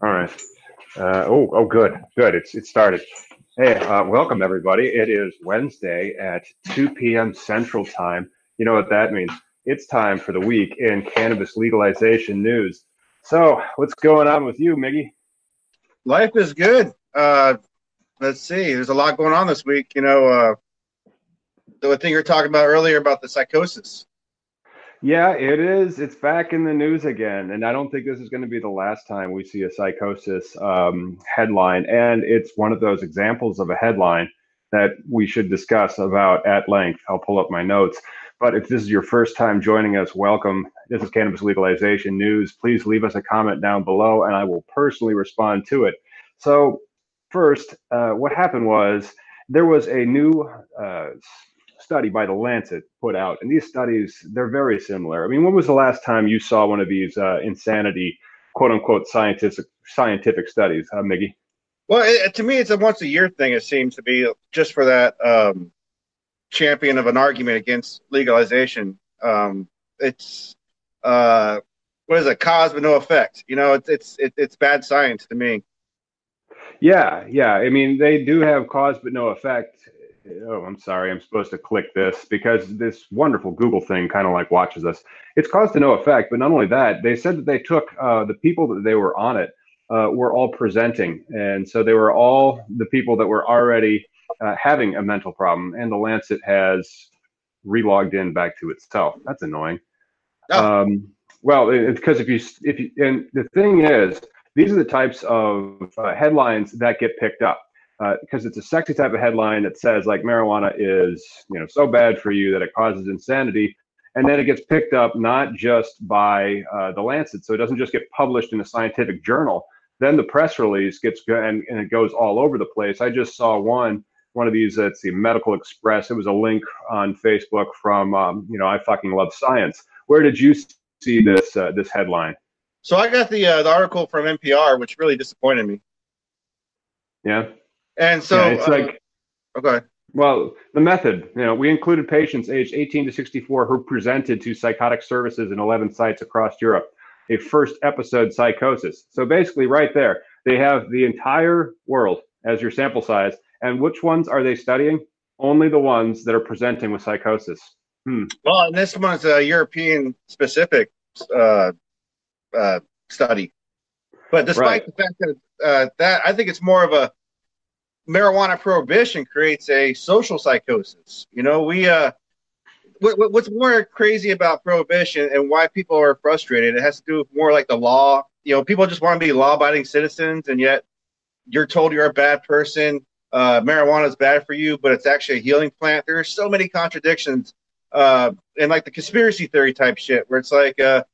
All right. Uh, oh, oh, good, good. It's it started. Hey, uh, welcome everybody. It is Wednesday at 2 p.m. Central Time. You know what that means? It's time for the week in cannabis legalization news. So, what's going on with you, Miggy? Life is good. Uh, let's see. There's a lot going on this week. You know, uh, the thing you're talking about earlier about the psychosis. Yeah, it is. It's back in the news again. And I don't think this is going to be the last time we see a psychosis um, headline. And it's one of those examples of a headline that we should discuss about at length. I'll pull up my notes. But if this is your first time joining us, welcome. This is Cannabis Legalization News. Please leave us a comment down below and I will personally respond to it. So, first, uh, what happened was there was a new uh, study by the Lancet put out, and these studies they're very similar. I mean, when was the last time you saw one of these uh, insanity, quote unquote, scientific scientific studies, uh, Miggy? Well, it, to me, it's a once a year thing. It seems to be just for that um, champion of an argument against legalization. Um, it's uh, what is it? Cause but no effect. You know, it's it's it, it's bad science to me. Yeah, yeah. I mean, they do have cause but no effect oh, I'm sorry, I'm supposed to click this because this wonderful Google thing kind of like watches us. It's caused to no effect, but not only that, they said that they took uh, the people that they were on it uh, were all presenting, and so they were all the people that were already uh, having a mental problem, and the Lancet has relogged in back to itself. That's annoying. Oh. Um, well, because if you if you and the thing is, these are the types of uh, headlines that get picked up because uh, it's a sexy type of headline that says like marijuana is you know so bad for you that it causes insanity. And then it gets picked up not just by uh, the lancet so it doesn't just get published in a scientific journal. Then the press release gets and, and it goes all over the place. I just saw one one of these it's the medical express. It was a link on facebook from um, you know i fucking love science. Where did you see this uh, this headline? So i got the uh, the article from npr which really disappointed me. Yeah and so yeah, it's uh, like okay. Well, the method, you know, we included patients aged 18 to 64 who presented to psychotic services in 11 sites across Europe. A first episode psychosis. So basically, right there, they have the entire world as your sample size. And which ones are they studying? Only the ones that are presenting with psychosis. Hmm. Well, and this one's a European specific uh, uh, study. But despite right. the fact that uh, that I think it's more of a marijuana prohibition creates a social psychosis. You know, we uh, what, what's more crazy about prohibition and why people are frustrated? It has to do with more like the law. You know, people just want to be law-abiding citizens, and yet you're told you're a bad person. Uh, marijuana is bad for you, but it's actually a healing plant. There are so many contradictions, uh, and like the conspiracy theory type shit, where it's like, uh,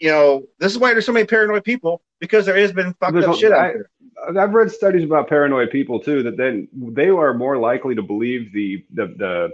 you know, this is why there's so many paranoid people because there has been fucked there's up a, shit out I, there. I've read studies about paranoid people too that then they are more likely to believe the the the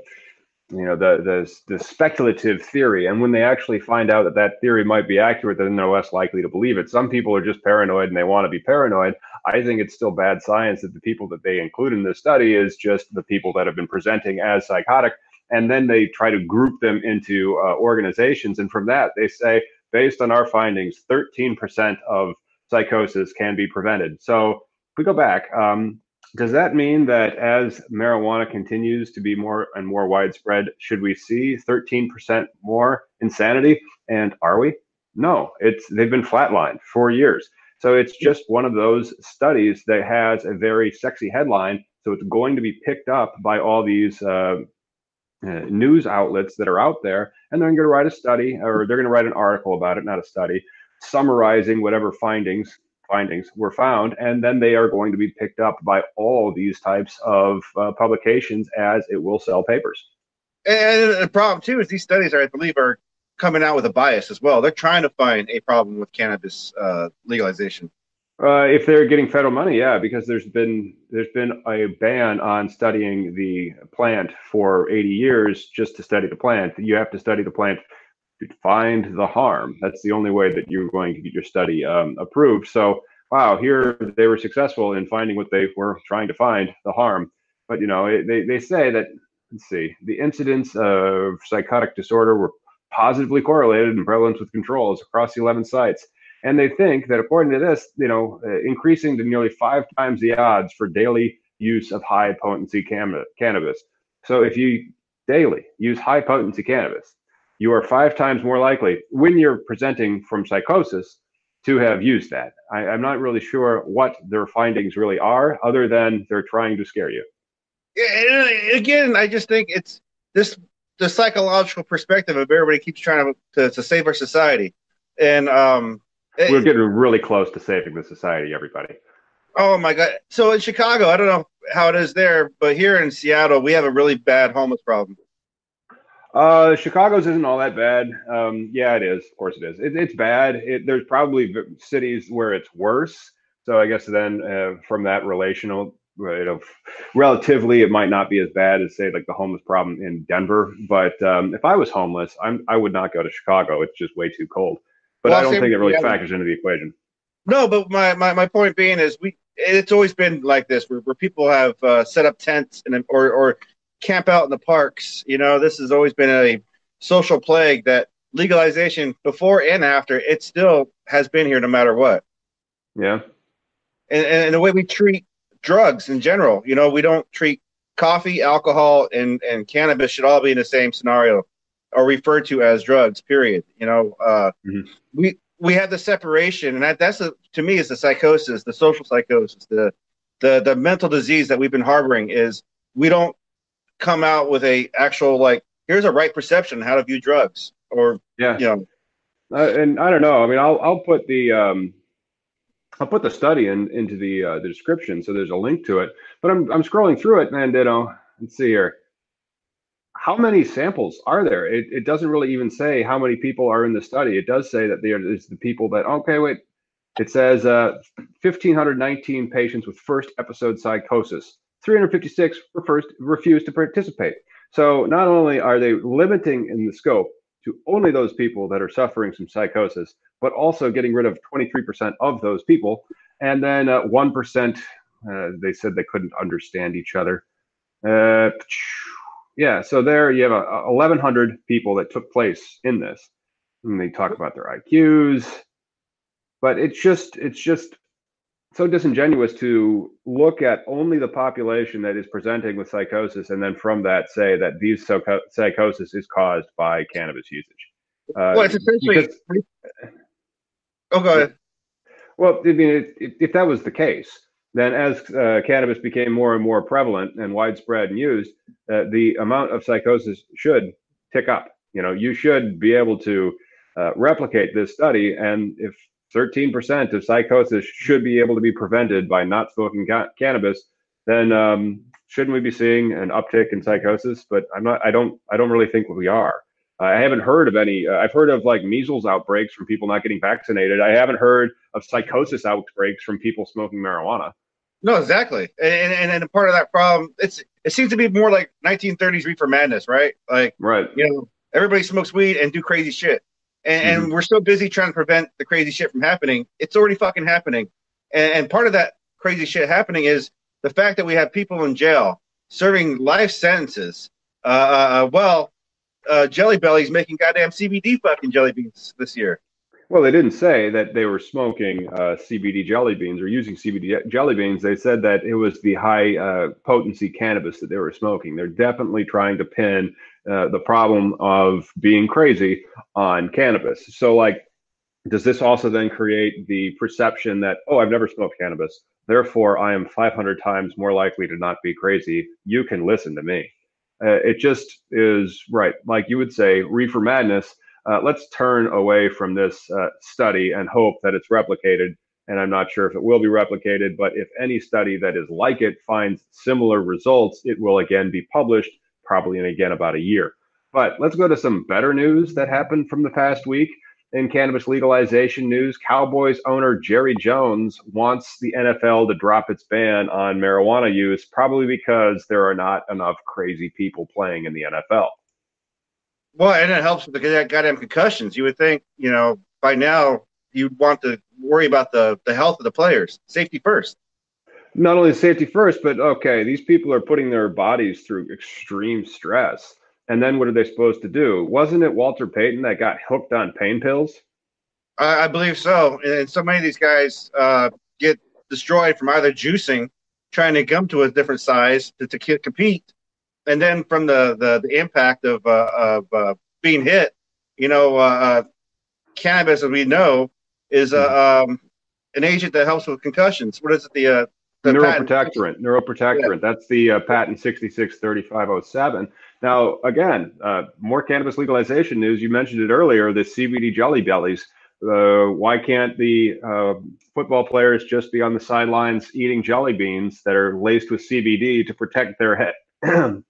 you know the, the the speculative theory. And when they actually find out that that theory might be accurate then they're less likely to believe it. Some people are just paranoid and they want to be paranoid. I think it's still bad science that the people that they include in this study is just the people that have been presenting as psychotic. And then they try to group them into uh, organizations. And from that they say based on our findings 13% of psychosis can be prevented so if we go back um, does that mean that as marijuana continues to be more and more widespread, should we see 13% more insanity? And are we? No, it's they've been flatlined for years. So it's just one of those studies that has a very sexy headline. So it's going to be picked up by all these uh, uh, news outlets that are out there, and they're going to write a study or they're going to write an article about it, not a study, summarizing whatever findings findings were found, and then they are going to be picked up by all these types of uh, publications as it will sell papers. And the problem too is these studies are, I believe, are coming out with a bias as well. They're trying to find a problem with cannabis uh, legalization. Uh, if they're getting federal money, yeah, because there's been there's been a ban on studying the plant for 80 years just to study the plant. You have to study the plant find the harm. That's the only way that you're going to get your study um, approved. So, wow, here they were successful in finding what they were trying to find, the harm. But, you know, it, they, they say that, let's see, the incidence of psychotic disorder were positively correlated in prevalence with controls across the 11 sites. And they think that according to this, you know, uh, increasing to nearly five times the odds for daily use of high potency cam- cannabis. So if you daily use high potency cannabis, you are five times more likely when you're presenting from psychosis to have used that. I, am not really sure what their findings really are, other than they're trying to scare you. Yeah, again, I just think it's this the psychological perspective of everybody keeps trying to to, to save our society, and um, we're getting really close to saving the society. Everybody. Oh my god! So in Chicago, I don't know how it is there, but here in Seattle, we have a really bad homeless problem. Uh, Chicago's isn't all that bad. Um, yeah, it is. Of course, it is. It, it's bad. It, there's probably cities where it's worse. So I guess then uh, from that relational, you know, relatively, it might not be as bad as say like the homeless problem in Denver. But um, if I was homeless, I'm I would not go to Chicago. It's just way too cold. But well, I don't think it really yeah. factors into the equation. No, but my, my, my point being is we it's always been like this where, where people have uh, set up tents and or or camp out in the parks. You know, this has always been a social plague that legalization before and after it still has been here no matter what. Yeah. And, and the way we treat drugs in general, you know, we don't treat coffee, alcohol, and, and cannabis should all be in the same scenario or referred to as drugs, period. You know, uh, mm-hmm. we, we have the separation and that, that's a, to me is the psychosis, the social psychosis, the, the, the mental disease that we've been harboring is we don't come out with a actual like here's a right perception how to view drugs or yeah. you know. Uh, and i don't know. I mean i'll i'll put the um i'll put the study in into the uh, the description so there's a link to it. But i'm i'm scrolling through it and you know let's see here. How many samples are there? It, it doesn't really even say how many people are in the study. It does say that there is the people that okay wait. It says uh, 1519 patients with first episode psychosis 356 refers, refused to participate. So not only are they limiting in the scope to only those people that are suffering some psychosis, but also getting rid of 23% of those people. And then uh, 1%, uh, they said they couldn't understand each other. Uh, yeah, so there you have a, a 1,100 people that took place in this. And they talk about their IQs, but it's just it's just so disingenuous to look at only the population that is presenting with psychosis and then from that say that these psychosis is caused by cannabis usage. Uh, well, it's essentially. Because, oh, go ahead. Well, I mean, if, if that was the case, then as uh, cannabis became more and more prevalent and widespread and used, uh, the amount of psychosis should tick up. You know, you should be able to uh, replicate this study, and if 13% of psychosis should be able to be prevented by not smoking ca- cannabis, then um, shouldn't we be seeing an uptick in psychosis? But I'm not. I don't. I don't really think we are. Uh, I haven't heard of any. Uh, I've heard of like measles outbreaks from people not getting vaccinated. I haven't heard of psychosis outbreaks from people smoking marijuana. No, exactly. And and, and part of that problem, it's it seems to be more like 1930s reefer madness, right? Like, right, you know, everybody smokes weed and do crazy shit, and, mm-hmm. and we're so busy trying to prevent the crazy shit from happening. It's already fucking happening, and, and part of that crazy shit happening is the fact that we have people in jail serving life sentences. Uh, uh, uh well, uh, Jelly Belly's making goddamn CBD fucking jelly beans this year. Well, they didn't say that they were smoking uh, CBD jelly beans or using CBD jelly beans. They said that it was the high uh, potency cannabis that they were smoking. They're definitely trying to pin uh, the problem of being crazy on cannabis. So, like, does this also then create the perception that, oh, I've never smoked cannabis, therefore I am 500 times more likely to not be crazy? You can listen to me. Uh, it just is right, like you would say, reefer madness uh, let's turn away from this uh, study and hope that it's replicated. And I'm not sure if it will be replicated, but if any study that is like it finds similar results, it will again be published, probably in again about a year. But let's go to some better news that happened from the past week. In cannabis legalization news, Cowboys owner Jerry Jones wants the NFL to drop its ban on marijuana use, probably because there are not enough crazy people playing in the NFL. Well, and it helps with the goddamn concussions. You would think, you know, by now you'd want to worry about the, the health of the players, safety first. Not only safety first, but okay, these people are putting their bodies through extreme stress. And then what are they supposed to do? Wasn't it Walter Payton that got hooked on pain pills? I, I believe so. And so many of these guys uh, get destroyed from either juicing, trying to come to a different size to, to compete, and then from the the, the impact of uh, of uh, being hit, you know, uh, uh cannabis, as we know, is uh, mm-hmm. um, an agent that helps with concussions. What is it? The, uh, the neuroprotectorant. Neuroprotectorant. Yeah. That's the uh, patent 663507. Now, again, uh, more cannabis legalization news. You mentioned it earlier. The CBD jelly bellies. Uh, why can't the uh, football players just be on the sidelines eating jelly beans that are laced with CBD to protect their head?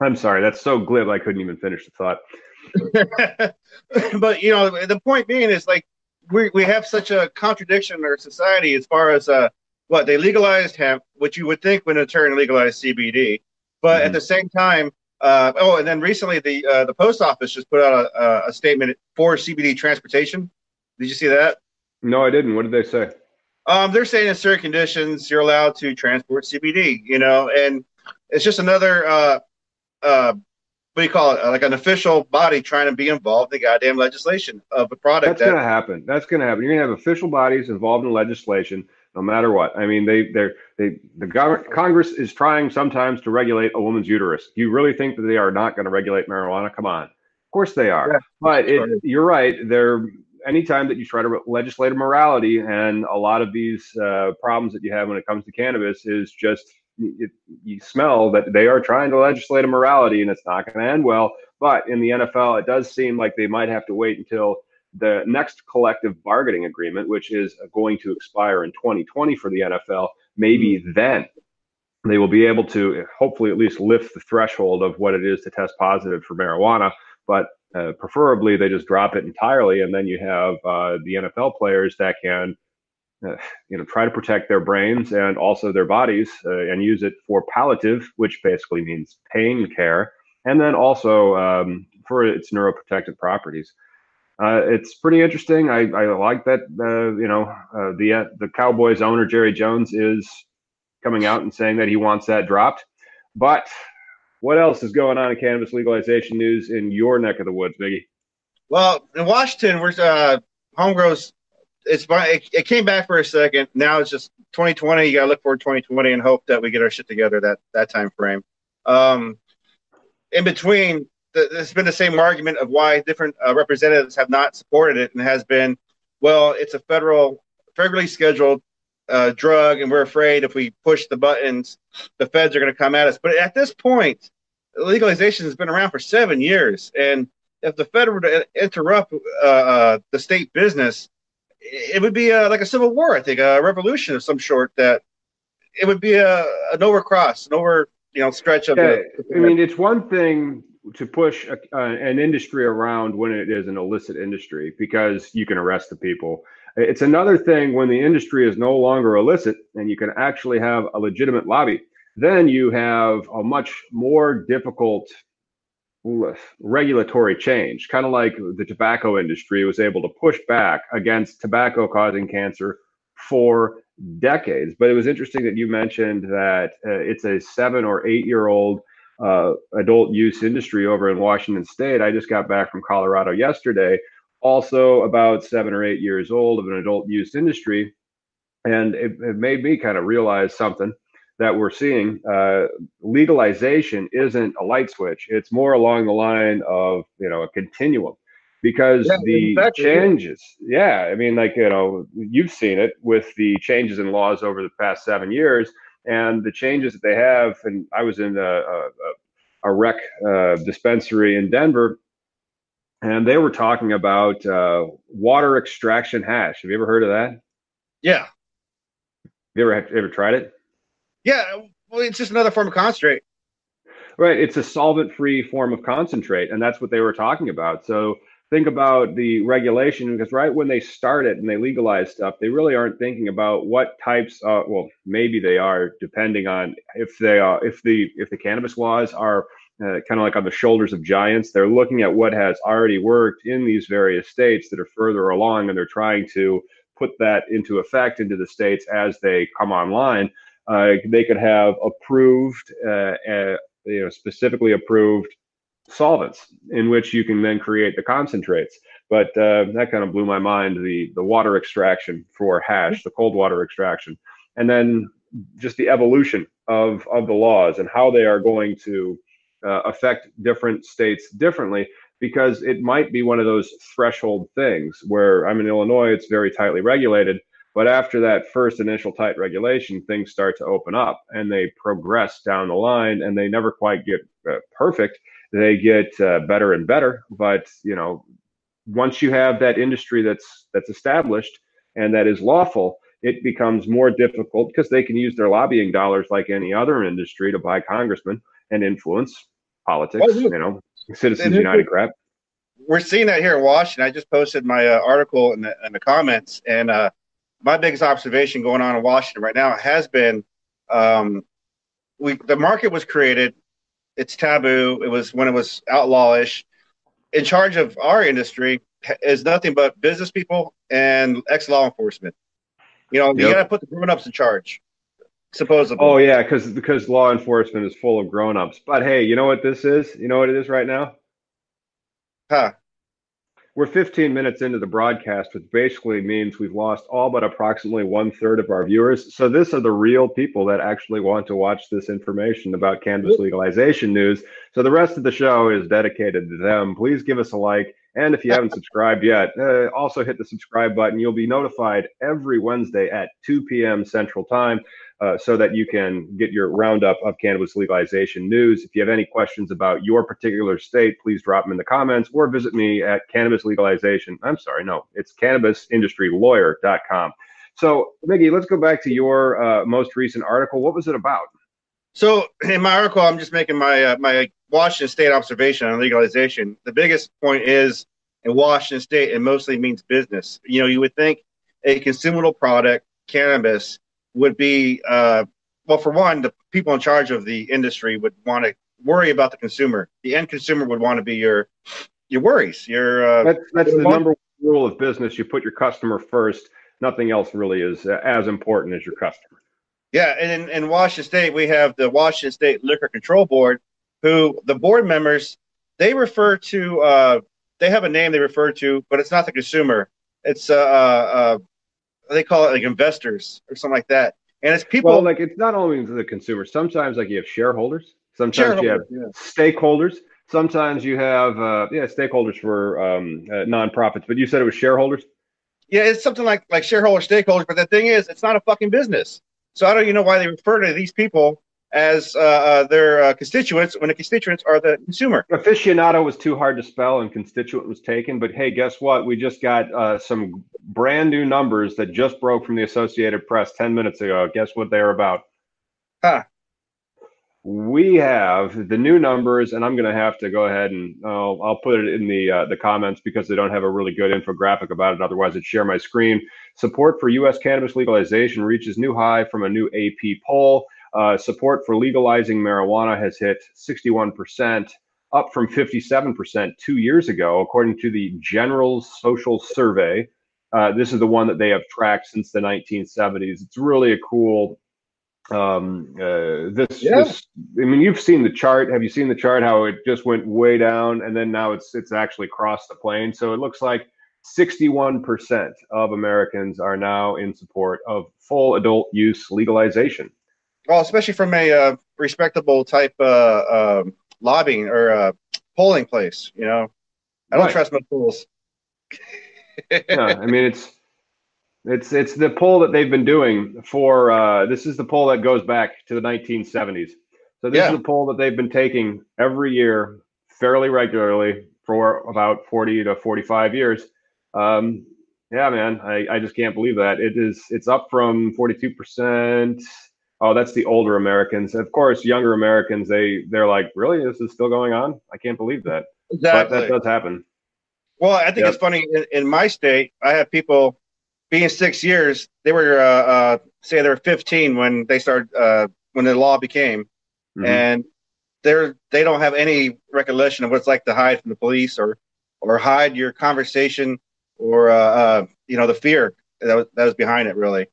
I'm sorry, that's so glib. I couldn't even finish the thought. but you know, the point being is like we we have such a contradiction in our society as far as uh what they legalized hemp, which you would think would in turn legalize CBD, but mm-hmm. at the same time, uh, oh, and then recently the uh, the post office just put out a, a statement for CBD transportation. Did you see that? No, I didn't. What did they say? Um, they're saying in certain conditions you're allowed to transport CBD. You know, and it's just another uh, uh, what do you call it? Like an official body trying to be involved in the goddamn legislation of a product. That's that, going to happen. That's going to happen. You're going to have official bodies involved in legislation, no matter what. I mean, they, they're, they, the government, Congress is trying sometimes to regulate a woman's uterus. You really think that they are not going to regulate marijuana? Come on. Of course they are. Yeah, but it, you're right. They're anytime that you try to legislate morality, and a lot of these uh, problems that you have when it comes to cannabis is just it, you smell that they are trying to legislate a morality and it's not going to end well. But in the NFL, it does seem like they might have to wait until the next collective bargaining agreement, which is going to expire in 2020 for the NFL. Maybe mm-hmm. then they will be able to hopefully at least lift the threshold of what it is to test positive for marijuana. But uh, preferably, they just drop it entirely, and then you have uh, the NFL players that can uh, you know, try to protect their brains and also their bodies uh, and use it for palliative, which basically means pain care, and then also um, for its neuroprotective properties. Uh, it's pretty interesting. I, I like that. Uh, you know, uh, the uh, the Cowboys owner Jerry Jones is coming out and saying that he wants that dropped. But what else is going on in cannabis legalization news in your neck of the woods, Miggy? Well, in Washington, we're uh, Homegrow's it's it, it came back for a second. Now it's just 2020. You got to look for 2020 and hope that we get our shit together that that time frame. Um, in between, there's been the same argument of why different uh, representatives have not supported it, and has been, well, it's a federal, federally scheduled uh, drug, and we're afraid if we push the buttons, the feds are going to come at us. But at this point, legalization has been around for seven years, and if the Fed were to interrupt uh, uh the state business, it would be a, like a civil war, I think, a revolution of some sort. That it would be a an overcross, an over you know stretch of. Yeah, the, I mean, it's one thing to push a, an industry around when it is an illicit industry because you can arrest the people. It's another thing when the industry is no longer illicit and you can actually have a legitimate lobby. then you have a much more difficult regulatory change, kind of like the tobacco industry was able to push back against tobacco causing cancer for decades. But it was interesting that you mentioned that uh, it's a seven or eight year old uh, adult use industry over in Washington State. I just got back from Colorado yesterday, also about seven or eight years old of an adult use industry. And it, it made me kind of realize something that we're seeing. Uh, legalization isn't a light switch, it's more along the line of, you know, a continuum because yeah, the changes yeah i mean like you know you've seen it with the changes in laws over the past seven years and the changes that they have. And I was in a, a, a rec uh, dispensary in Denver, and they were talking about uh, water extraction hash. Have you ever heard of that? Yeah. Have you ever have, ever tried it? Yeah. Well, it's just another form of concentrate. Right. It's a solvent-free form of concentrate, and that's what they were talking about. So think about the regulation because right when they start it and they legalize stuff, they really aren't thinking about what types. Of, well, maybe they are, depending on if they are if the if the cannabis laws are uh, kind of like on the shoulders of giants. They're looking at what has already worked in these various states that are further along, and they're trying to put that into effect into the states as they come online. Uh, they could have approved, uh, uh you know, specifically approved solvents in which you can then create the concentrates. But uh, that kind of blew my mind the the water extraction for hash, the cold water extraction, and then just the evolution of of the laws and how they are going to uh, affect different states differently because it might be one of those threshold things where I'm in Illinois, it's very tightly regulated. But after that first initial tight regulation, things start to open up and they progress down the line and they never quite get uh, perfect they get uh, better and better. But you know, once you have that industry that's that's established and that is lawful, it becomes more difficult because they can use their lobbying dollars like any other industry to buy congressmen and influence politics. Oh, you know, Citizens United crap. We're seeing that here in Washington. I just posted my uh, article in the, in the comments, and uh, my biggest observation going on in Washington right now has been um, we the market was created it's taboo. It was when it was outlawish. In charge of our industry is nothing but business people and ex law enforcement. You know, yep. you got to put the grown ups in charge, supposedly. Oh yeah, because because law enforcement is full of grown ups. But hey, you know what this is? You know what it is right now? Huh. We're 15 minutes into the broadcast, which basically means we've lost all but approximately one third of our viewers. So, this are the real people that actually want to watch this information about cannabis legalization news. So, the rest of the show is dedicated to them. Please give us a like. And if you haven't subscribed yet, uh, also hit the subscribe button. You'll be notified every Wednesday at 2 p.m. Central Time uh, so that you can get your roundup of cannabis legalization news. If you have any questions about your particular state, please drop them in the comments or visit me at cannabis legalization. I'm sorry, no, it's cannabisindustrylawyer.com. So, Miggy, let's go back to your uh, most recent article. What was it about? So, in my article, I'm just making my uh, my Washington State observation on legalization. The biggest point is in Washington State, it mostly means business. You know, you would think a consumable product, cannabis, would be uh, well, for one, the people in charge of the industry would want to worry about the consumer. The end consumer would want to be your your worries. Your uh, that's, that's the number one rule of business. You put your customer first. Nothing else really is as important as your customer. Yeah, and in, in Washington State, we have the Washington State Liquor Control Board, who the board members they refer to. Uh, they have a name they refer to, but it's not the consumer. It's uh, uh, they call it like investors or something like that. And it's people well, like it's not only the consumer. Sometimes like you have shareholders. Sometimes you have yeah. stakeholders. Sometimes you have uh, yeah stakeholders for um, uh, nonprofits. But you said it was shareholders. Yeah, it's something like like shareholder stakeholders. But the thing is, it's not a fucking business. So I don't even know why they refer to these people as uh, uh, their uh, constituents when the constituents are the consumer. Aficionado was too hard to spell and constituent was taken. But hey, guess what? We just got uh, some brand new numbers that just broke from the Associated Press 10 minutes ago. Guess what they're about? Huh. We have the new numbers, and I'm going to have to go ahead and I'll put it in the uh, the comments because they don't have a really good infographic about it. Otherwise, I'd share my screen. Support for U.S. cannabis legalization reaches new high from a new AP poll. Uh, support for legalizing marijuana has hit 61%, up from 57% two years ago, according to the General Social Survey. Uh, this is the one that they have tracked since the 1970s. It's really a cool. Um, uh, this, yeah. this, I mean, you've seen the chart. Have you seen the chart? How it just went way down, and then now it's it's actually crossed the plane. So it looks like 61% of Americans are now in support of full adult use legalization. Well, especially from a uh, respectable type uh, um, lobbying or uh, polling place. You know, I don't right. trust my polls. yeah, I mean it's it's it's the poll that they've been doing for. Uh, this is the poll that goes back to the 1970s. So this yeah. is the poll that they've been taking every year, fairly regularly for about 40 to 45 years. Um, yeah, man, I, I just can't believe that it is. It's up from 42 percent. Oh, that's the older Americans. Of course, younger Americans, they they're like, really, this is still going on. I can't believe that. Exactly. But that does happen. Well, I think yep. it's funny. In, in, my state, I have people being six years. They were uh, uh, say they were 15 when they started uh, when the law became, mm-hmm. and they're they don't have any recollection of what it's like to hide from the police or or hide your conversation or uh, uh, you know the fear that was, that was behind it. Really,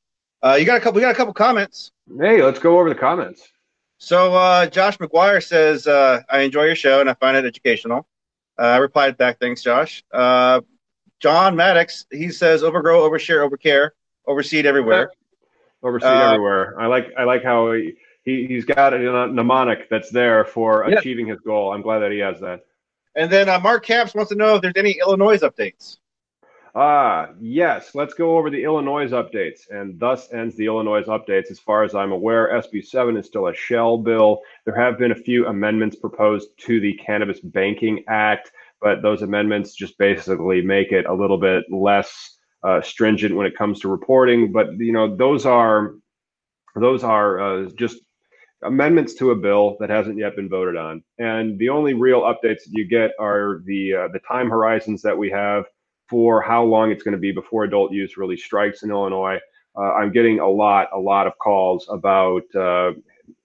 uh, you got a couple. We got a couple comments. Hey, let's go over the comments. So uh, Josh McGuire says, uh, "I enjoy your show and I find it educational." Uh, I replied back, "Thanks, Josh." John Maddox, he says, "Overgrow, overshare, overcare, overseed everywhere." Overseed everywhere. I like. I like how he, he he's got a mnemonic that's there for yeah. achieving his goal. I'm glad that he has that. And then Mark Camps wants to know if there's any Illinois updates. Ah, yes. Let's go over the Illinois updates. And thus ends the Illinois updates. As far as I'm aware, SB 7 is still a shell bill. There have been a few amendments proposed to the Cannabis Banking Act, but those amendments just basically make it a little bit less uh, stringent when it comes to reporting. But, you know, those are those are uh, just amendments to a bill that hasn't yet been voted on. And the only real updates that you get are the uh, the time horizons that we have for how long it's going to be before adult use really strikes in Illinois. Uh, I'm getting a lot, a lot of calls about uh,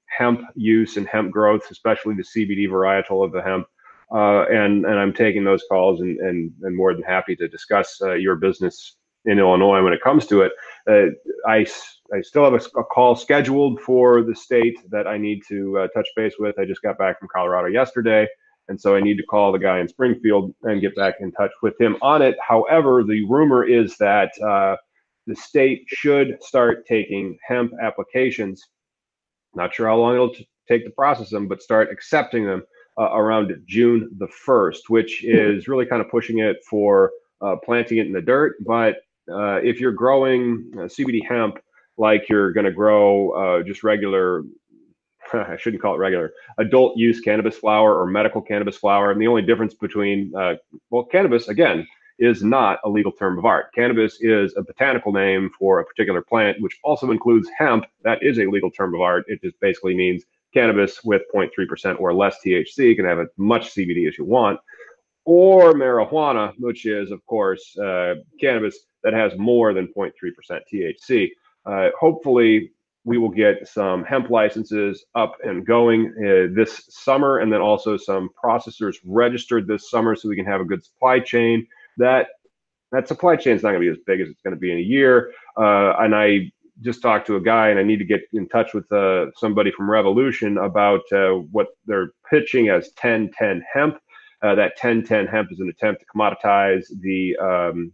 hemp use and hemp growth, especially the CBD varietal of the hemp. Uh, and and I'm taking those calls and and, and more than happy to discuss uh, your business in Illinois when it comes to it. Uh, I I still have a, a, call scheduled for the state that I need to uh, touch base with. I just got back from Colorado yesterday. And so I need to call the guy in Springfield and get back in touch with him on it. However, the rumor is that uh, the state should start taking hemp applications. Not sure how long it'll t- take to process them, but start accepting them uh, around June the 1st, which is really kind of pushing it for uh, planting it in the dirt. But uh, if you're growing uh, CBD hemp, like you're going to grow uh, just regular I shouldn't call it regular adult use cannabis flower or medical cannabis flower. And the only difference between, uh, well, cannabis again is not a legal term of art. Cannabis is a botanical name for a particular plant, which also includes hemp. That is a legal term of art. It just basically means cannabis with 0.3% or less THC. You can have as much CBD as you want. Or marijuana, which is, of course, uh, cannabis that has more than 0.3% THC. Uh, hopefully, we will get some hemp licenses up and going uh, this summer, and then also some processors registered this summer, so we can have a good supply chain. That that supply chain is not going to be as big as it's going to be in a year. Uh, and I just talked to a guy, and I need to get in touch with uh, somebody from Revolution about uh, what they're pitching as 1010 hemp. Uh, that 1010 hemp is an attempt to commoditize the um,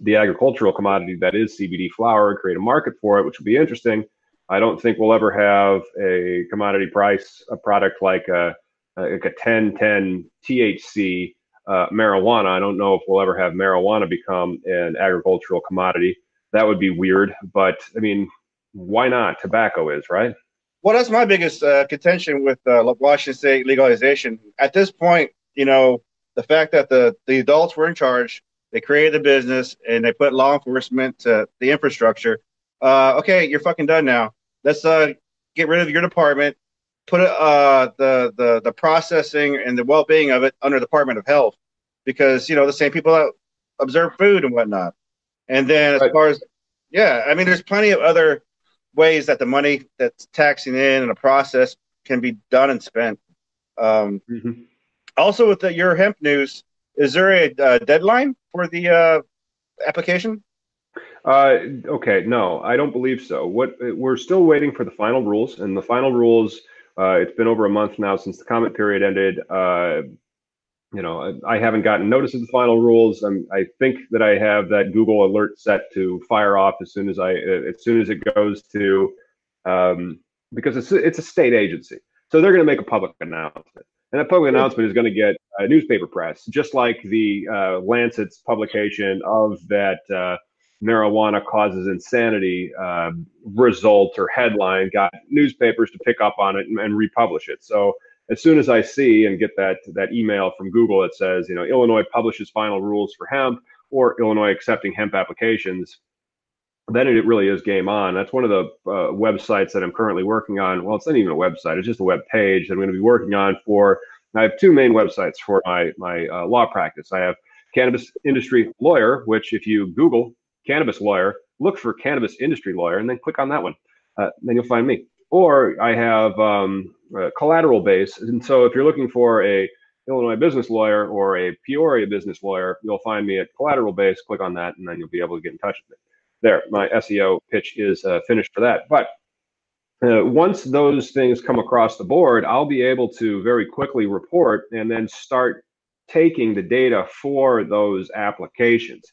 the agricultural commodity that is CBD flower, create a market for it, which would be interesting. I don't think we'll ever have a commodity price a product like a like a 1010 THC uh, marijuana. I don't know if we'll ever have marijuana become an agricultural commodity. That would be weird, but I mean, why not? Tobacco is right. Well, that's my biggest uh, contention with uh, Washington State legalization. At this point, you know, the fact that the the adults were in charge they created the business and they put law enforcement to the infrastructure. Uh, okay, you're fucking done now. Let's uh, get rid of your department. Put uh, the the the processing and the well being of it under the Department of Health, because you know the same people that observe food and whatnot. And then as right. far as yeah, I mean, there's plenty of other ways that the money that's taxing in and a process can be done and spent. Um, mm-hmm. Also, with the, your hemp news, is there a, a deadline for the uh, application? Uh, okay, no, I don't believe so. What we're still waiting for the final rules, and the final rules. Uh, it's been over a month now since the comment period ended. Uh, you know, I, I, haven't gotten notice of the final rules. I'm, I think that I have that Google alert set to fire off as soon as I, as soon as it goes to, um, because it's it's a state agency, so they're going to make a public announcement, and that public announcement is going to get a newspaper press, just like the uh, Lancet's publication of that uh, marijuana causes insanity uh, result or headline got newspapers to pick up on it and, and republish it. So as soon as I see and get that that email from Google that says, you know, Illinois publishes final rules for hemp or Illinois accepting hemp applications, then it really is game on. That's one of the uh, websites that I'm currently working on. Well, it's not even a website; it's just a web page that I'm going to be working on for. I have two main websites for my my uh, law practice. I have Cannabis Industry Lawyer, which if you Google cannabis lawyer, look for cannabis industry lawyer, and then click on that one. Uh, then you'll find me. Or I have um, collateral base. And so if you're looking for a Illinois business lawyer or a Peoria business lawyer, you'll find me at collateral base. Click on that, and then you'll be able to get in touch with me. There, my SEO pitch is uh, finished for that. But uh, once those things come across the board, I'll be able to very quickly report and then start taking the data for those applications.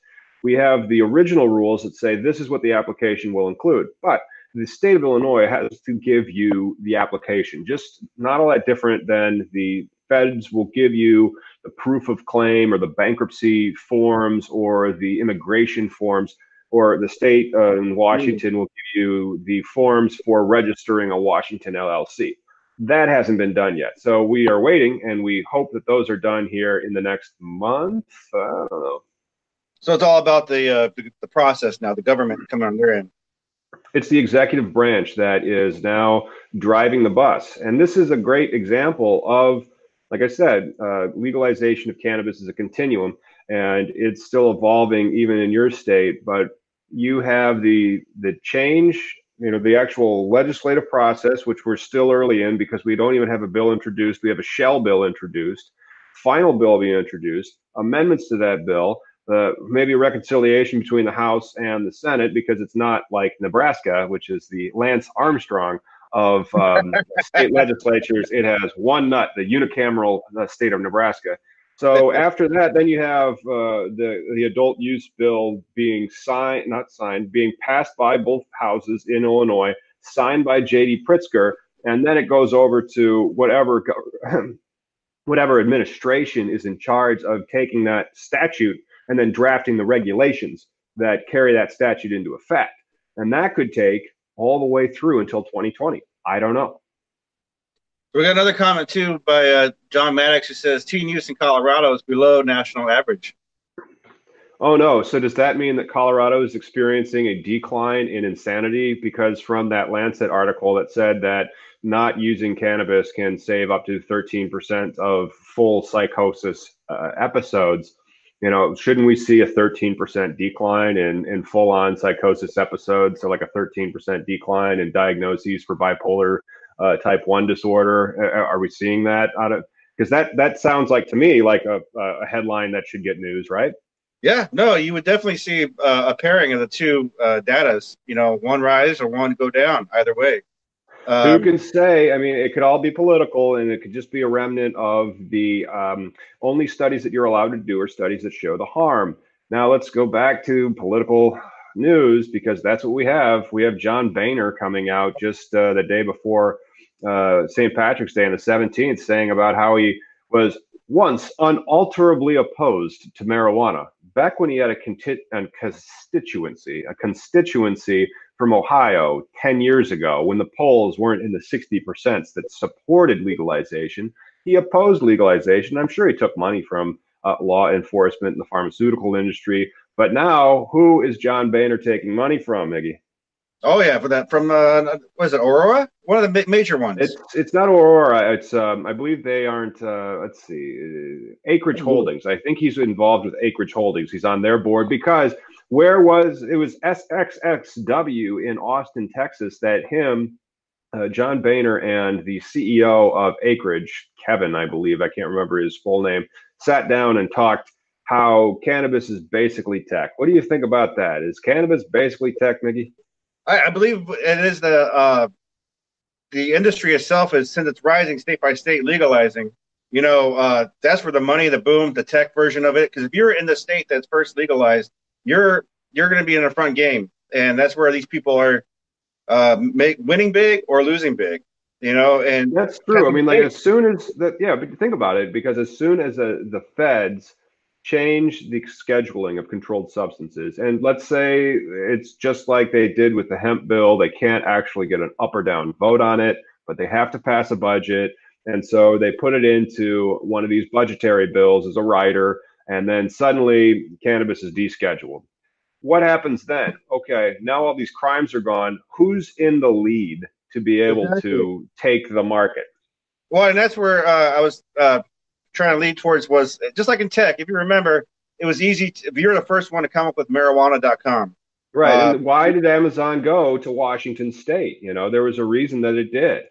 We have the original rules that say this is what the application will include, but the state of Illinois has to give you the application, just not all that different than the feds will give you the proof of claim or the bankruptcy forms or the immigration forms, or the state uh, in Washington will give you the forms for registering a Washington LLC. That hasn't been done yet. So we are waiting and we hope that those are done here in the next month. I don't know. So it's all about the, uh, the, the process now, the government coming on their end it's the executive branch that is now driving the bus. And this is a great example of, like I said, uh, legalization of cannabis is a continuum and it's still evolving even in your state. But you have the the change, you know, the actual legislative process, which we're still early in because we don't even have a bill introduced. We have a shell bill introduced, final bill being introduced, amendments to that bill uh, maybe a reconciliation between the House and the Senate because it's not like Nebraska, which is the Lance Armstrong of um, state legislatures. It has one nut, the unicameral uh, state of Nebraska. So after that, then you have uh, the the adult use bill being signed, not signed, being passed by both houses in Illinois, signed by J.B. Pritzker, and then it goes over to whatever whatever administration is in charge of taking that statute and then drafting the regulations that carry that statute into effect. And that could take all the way through until 2020. I don't know. We got another comment too by uh, John Maddox who says teen use in Colorado is below national average. Oh no! So does that mean that Colorado is experiencing a decline in insanity because from that Lancet article that said that not using cannabis can save up to 13% of full psychosis uh, episodes? you know, shouldn't we see a 13% decline in, in full on psychosis episodes? So, like a 13% decline in diagnoses for bipolar uh, type 1 disorder? Are we seeing that out of because that that sounds like to me like a, a headline that should get news, right? Yeah, no, you would definitely see uh, a pairing of the two uh, datas. You know, one rise or one go down. Either way. Um, Who can say? I mean, it could all be political, and it could just be a remnant of the um, only studies that you're allowed to do are studies that show the harm. Now let's go back to political news because that's what we have. We have John Boehner coming out just uh, the day before uh, St. Patrick's Day on the 17th, saying about how he was once unalterably opposed to marijuana back when he had a, conti- a constituency, a constituency from Ohio 10 years ago when the polls weren't in the 60% that supported legalization. He opposed legalization. I'm sure he took money from uh, law enforcement and the pharmaceutical industry. But now, who is John Boehner taking money from, Miggy? Oh yeah, for that from uh, was it Aurora? One of the major ones. It's it's not Aurora. It's um, I believe they aren't. Uh, let's see, uh, Acreage Holdings. I think he's involved with Acreage Holdings. He's on their board because Where was it was SXSW in Austin, Texas that him, uh, John Boehner, and the CEO of Acreage, Kevin, I believe, I can't remember his full name, sat down and talked how cannabis is basically tech. What do you think about that? Is cannabis basically tech, Miggy? I, I believe it is the uh, the industry itself is since it's rising state by state, legalizing. You know, uh, that's where the money, the boom, the tech version of it. Because if you're in the state that's first legalized, you're you're going to be in the front game, and that's where these people are uh, make winning big or losing big. You know, and that's true. I mean, like as soon as that, yeah. But think about it, because as soon as a, the feds change the scheduling of controlled substances, and let's say it's just like they did with the hemp bill, they can't actually get an up or down vote on it, but they have to pass a budget. And so they put it into one of these budgetary bills as a rider, and then suddenly cannabis is descheduled what happens then? Okay, now all these crimes are gone. Who's in the lead to be able exactly. to take the market? Well, and that's where uh, I was uh, trying to lead towards was just like in tech. If you remember, it was easy. To, if you're the first one to come up with marijuana.com. Right. Uh, and why did Amazon go to Washington State? You know, there was a reason that it did.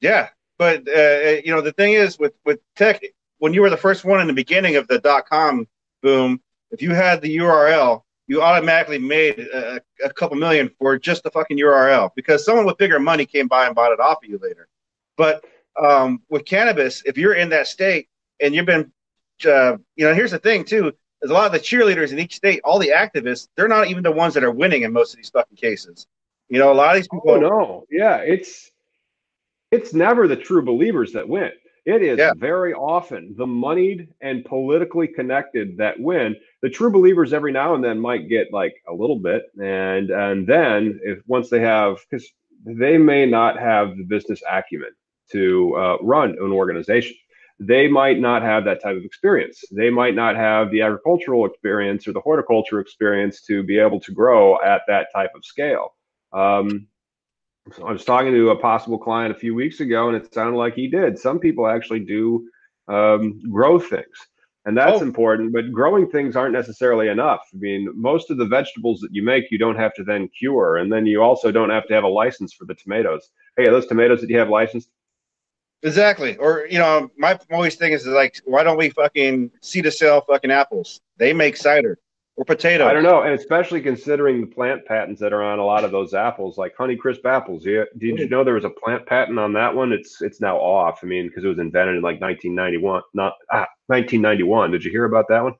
Yeah, but uh, you know, the thing is with with tech, when you were the first one in the beginning of the dot com boom, if you had the URL, you automatically made a, a, couple million for just the fucking URL because someone with bigger money came by and bought it off of you later. But um, with cannabis, if you're in that state and you've been, uh, you know, here's the thing too: there's a lot of the cheerleaders in each state, all the activists, they're not even the ones that are winning in most of these fucking cases. You know, a lot of these people. Oh no, yeah, it's it's never the true believers that win. It is yeah. very often the moneyed and politically connected that win. The true believers every now and then might get like a little bit, and and then if once they have, because they may not have the business acumen to uh, run an organization. They might not have that type of experience. They might not have the agricultural experience or the horticulture experience to be able to grow at that type of scale. Um, I was talking to a possible client a few weeks ago, and it sounded like he did. Some people actually do um, grow things, and that's oh. important. But growing things aren't necessarily enough. I mean, most of the vegetables that you make, you don't have to then cure, and then you also don't have to have a license for the tomatoes. Hey, those tomatoes that you have licensed? Exactly. Or you know, my always thing is like, why don't we fucking see to sell fucking apples? They make cider or potato. I don't know, and especially considering the plant patents that are on a lot of those apples, like Honeycrisp apples. Yeah, did you know there was a plant patent on that one? It's it's now off. I mean, because it was invented in like 1991, not ah, 1991. Did you hear about that one?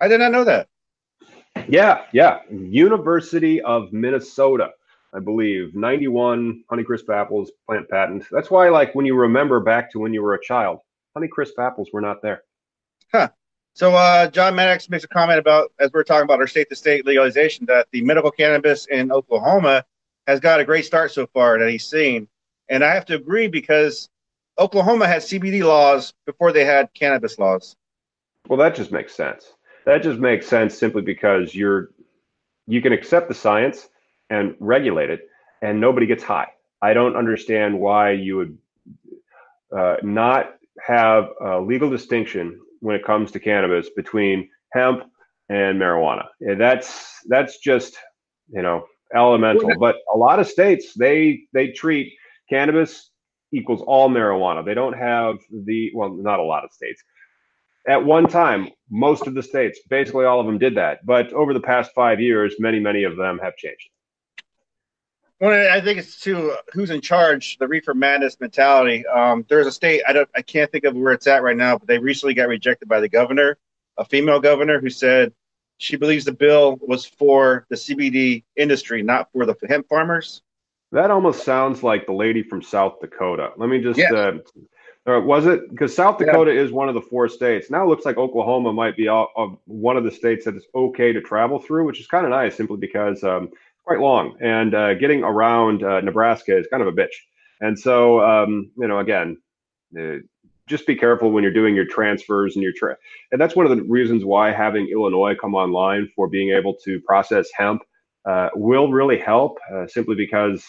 I did not know that. Yeah, yeah. University of Minnesota, I believe, 91 Honeycrisp apples plant patent. That's why, like, when you remember back to when you were a child, Honeycrisp apples were not there. Huh. So uh, John Maddox makes a comment about, as we're talking about our state-to-state legalization, that the medical cannabis in Oklahoma has got a great start so far that he's seen, and I have to agree because Oklahoma had CBD laws before they had cannabis laws. Well, that just makes sense. That just makes sense simply because you're you can accept the science and regulate it, and nobody gets high. I don't understand why you would uh, not have a legal distinction when it comes to cannabis between hemp and marijuana. That's that's just you know elemental. But a lot of states they they treat cannabis equals all marijuana. They don't have the well, not a lot of states. At one time, most of the states, basically all of them did that. But over the past five years, many, many of them have changed. Well, I think it's to who's in charge, the reefer madness mentality. Um, there's a state I don't, I can't think of where it's at right now, but they recently got rejected by the governor, a female governor who said she believes the bill was for the CBD industry, not for the hemp farmers. That almost sounds like the lady from South Dakota. Let me just. Yeah. Uh, was it because South Dakota yeah. is one of the four states? Now it looks like Oklahoma might be all, uh, one of the states that is okay to travel through, which is kind of nice, simply because um, quite long, and uh, getting around uh, Nebraska is kind of a bitch. And so, um, you know, again, uh, just be careful when you're doing your transfers and your tra- and that's one of the reasons why having Illinois come online for being able to process hemp uh, will really help. Uh, simply because,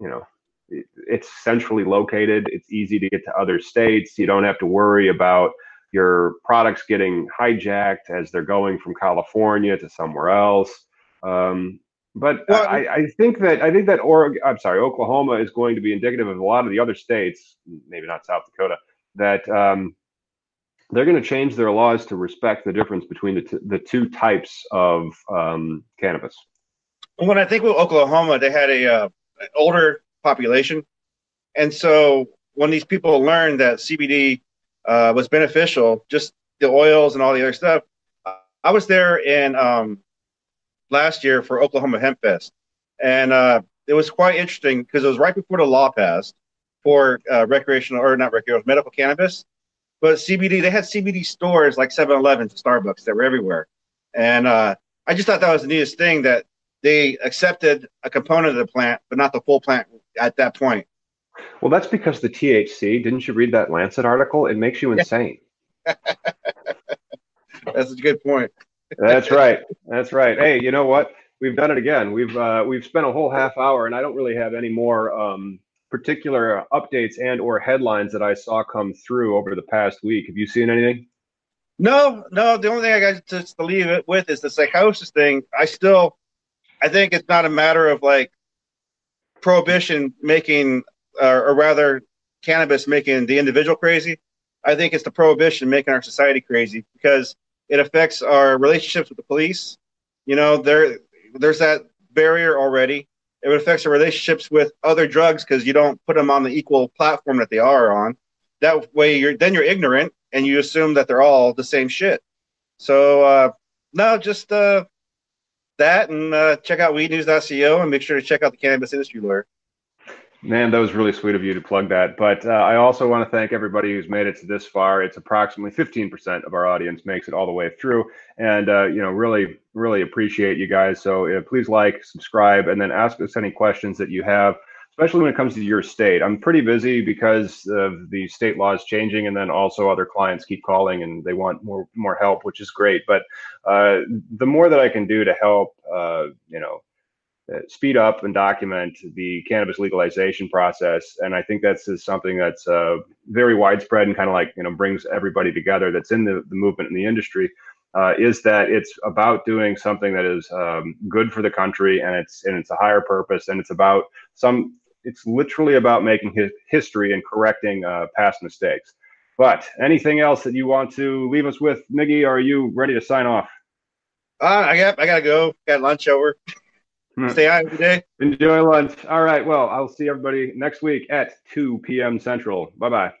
you know, it, it's centrally located. It's easy to get to other states. You don't have to worry about your products getting hijacked as they're going from California to somewhere else. Um, but well, I, I, think that I think that Oregon, I'm sorry, Oklahoma is going to be indicative of a lot of the other states, maybe not South Dakota, that um, they're going to change their laws to respect the difference between the, t- the two types of um, cannabis. When I think with Oklahoma, they had a uh, older population, and so when these people learned that CBD uh, was beneficial, just the oils and all the other stuff, I was there in um, last year for Oklahoma Hemp Fest, and uh, it was quite interesting because it was right before the law passed for uh, recreational or not recreational medical cannabis, but CBD. They had CBD stores like 7-Elevens and Starbucks that were everywhere, and uh, I just thought that was the neatest thing that they accepted a component of the plant, but not the full plant at that point. Well, that's because the THC. Didn't you read that Lancet article? It makes you insane. that's a good point. That's right. That's right. Hey, you know what? We've done it again. We've uh, we've spent a whole half hour, and I don't really have any more um, particular updates and or headlines that I saw come through over the past week. Have you seen anything? No, no. The only thing I got to, to leave it with is the psychosis thing. I still, I think it's not a matter of like prohibition making, uh, or rather, cannabis making the individual crazy. I think it's the prohibition making our society crazy because it affects our relationships with the police. You know, there there's that barrier already. It affects our relationships with other drugs because you don't put them on the equal platform that they are on. That way, you're then you're ignorant and you assume that they're all the same shit. So uh, no, just uh, that and uh, check out weednews.co and make sure to check out the cannabis industry lawyer. Man, that was really sweet of you to plug that. But uh, I also want to thank everybody who's made it to this far. It's approximately 15% of our audience makes it all the way through. And, uh, you know, really, really appreciate you guys. So uh, please like, subscribe, and then ask us any questions that you have, especially when it comes to your state. I'm pretty busy because of the state laws changing. And then also other clients keep calling and they want more, more help, which is great. But uh, the more that I can do to help, uh, you know, speed up and document the cannabis legalization process. And I think that's something that's uh, very widespread and kind of like you know brings everybody together that's in the, the movement in the industry. Uh, is that it's about doing something that is um, good for the country and it's and it's a higher purpose and it's about some it's literally about making his history and correcting uh, past mistakes. But anything else that you want to leave us with, Miggy? Are you ready to sign off? Uh, I got I gotta go. Got lunch over. Hmm. Stay on today. Enjoy lunch. All right. Well, I'll see everybody next week at 2 p.m. Central. Bye bye.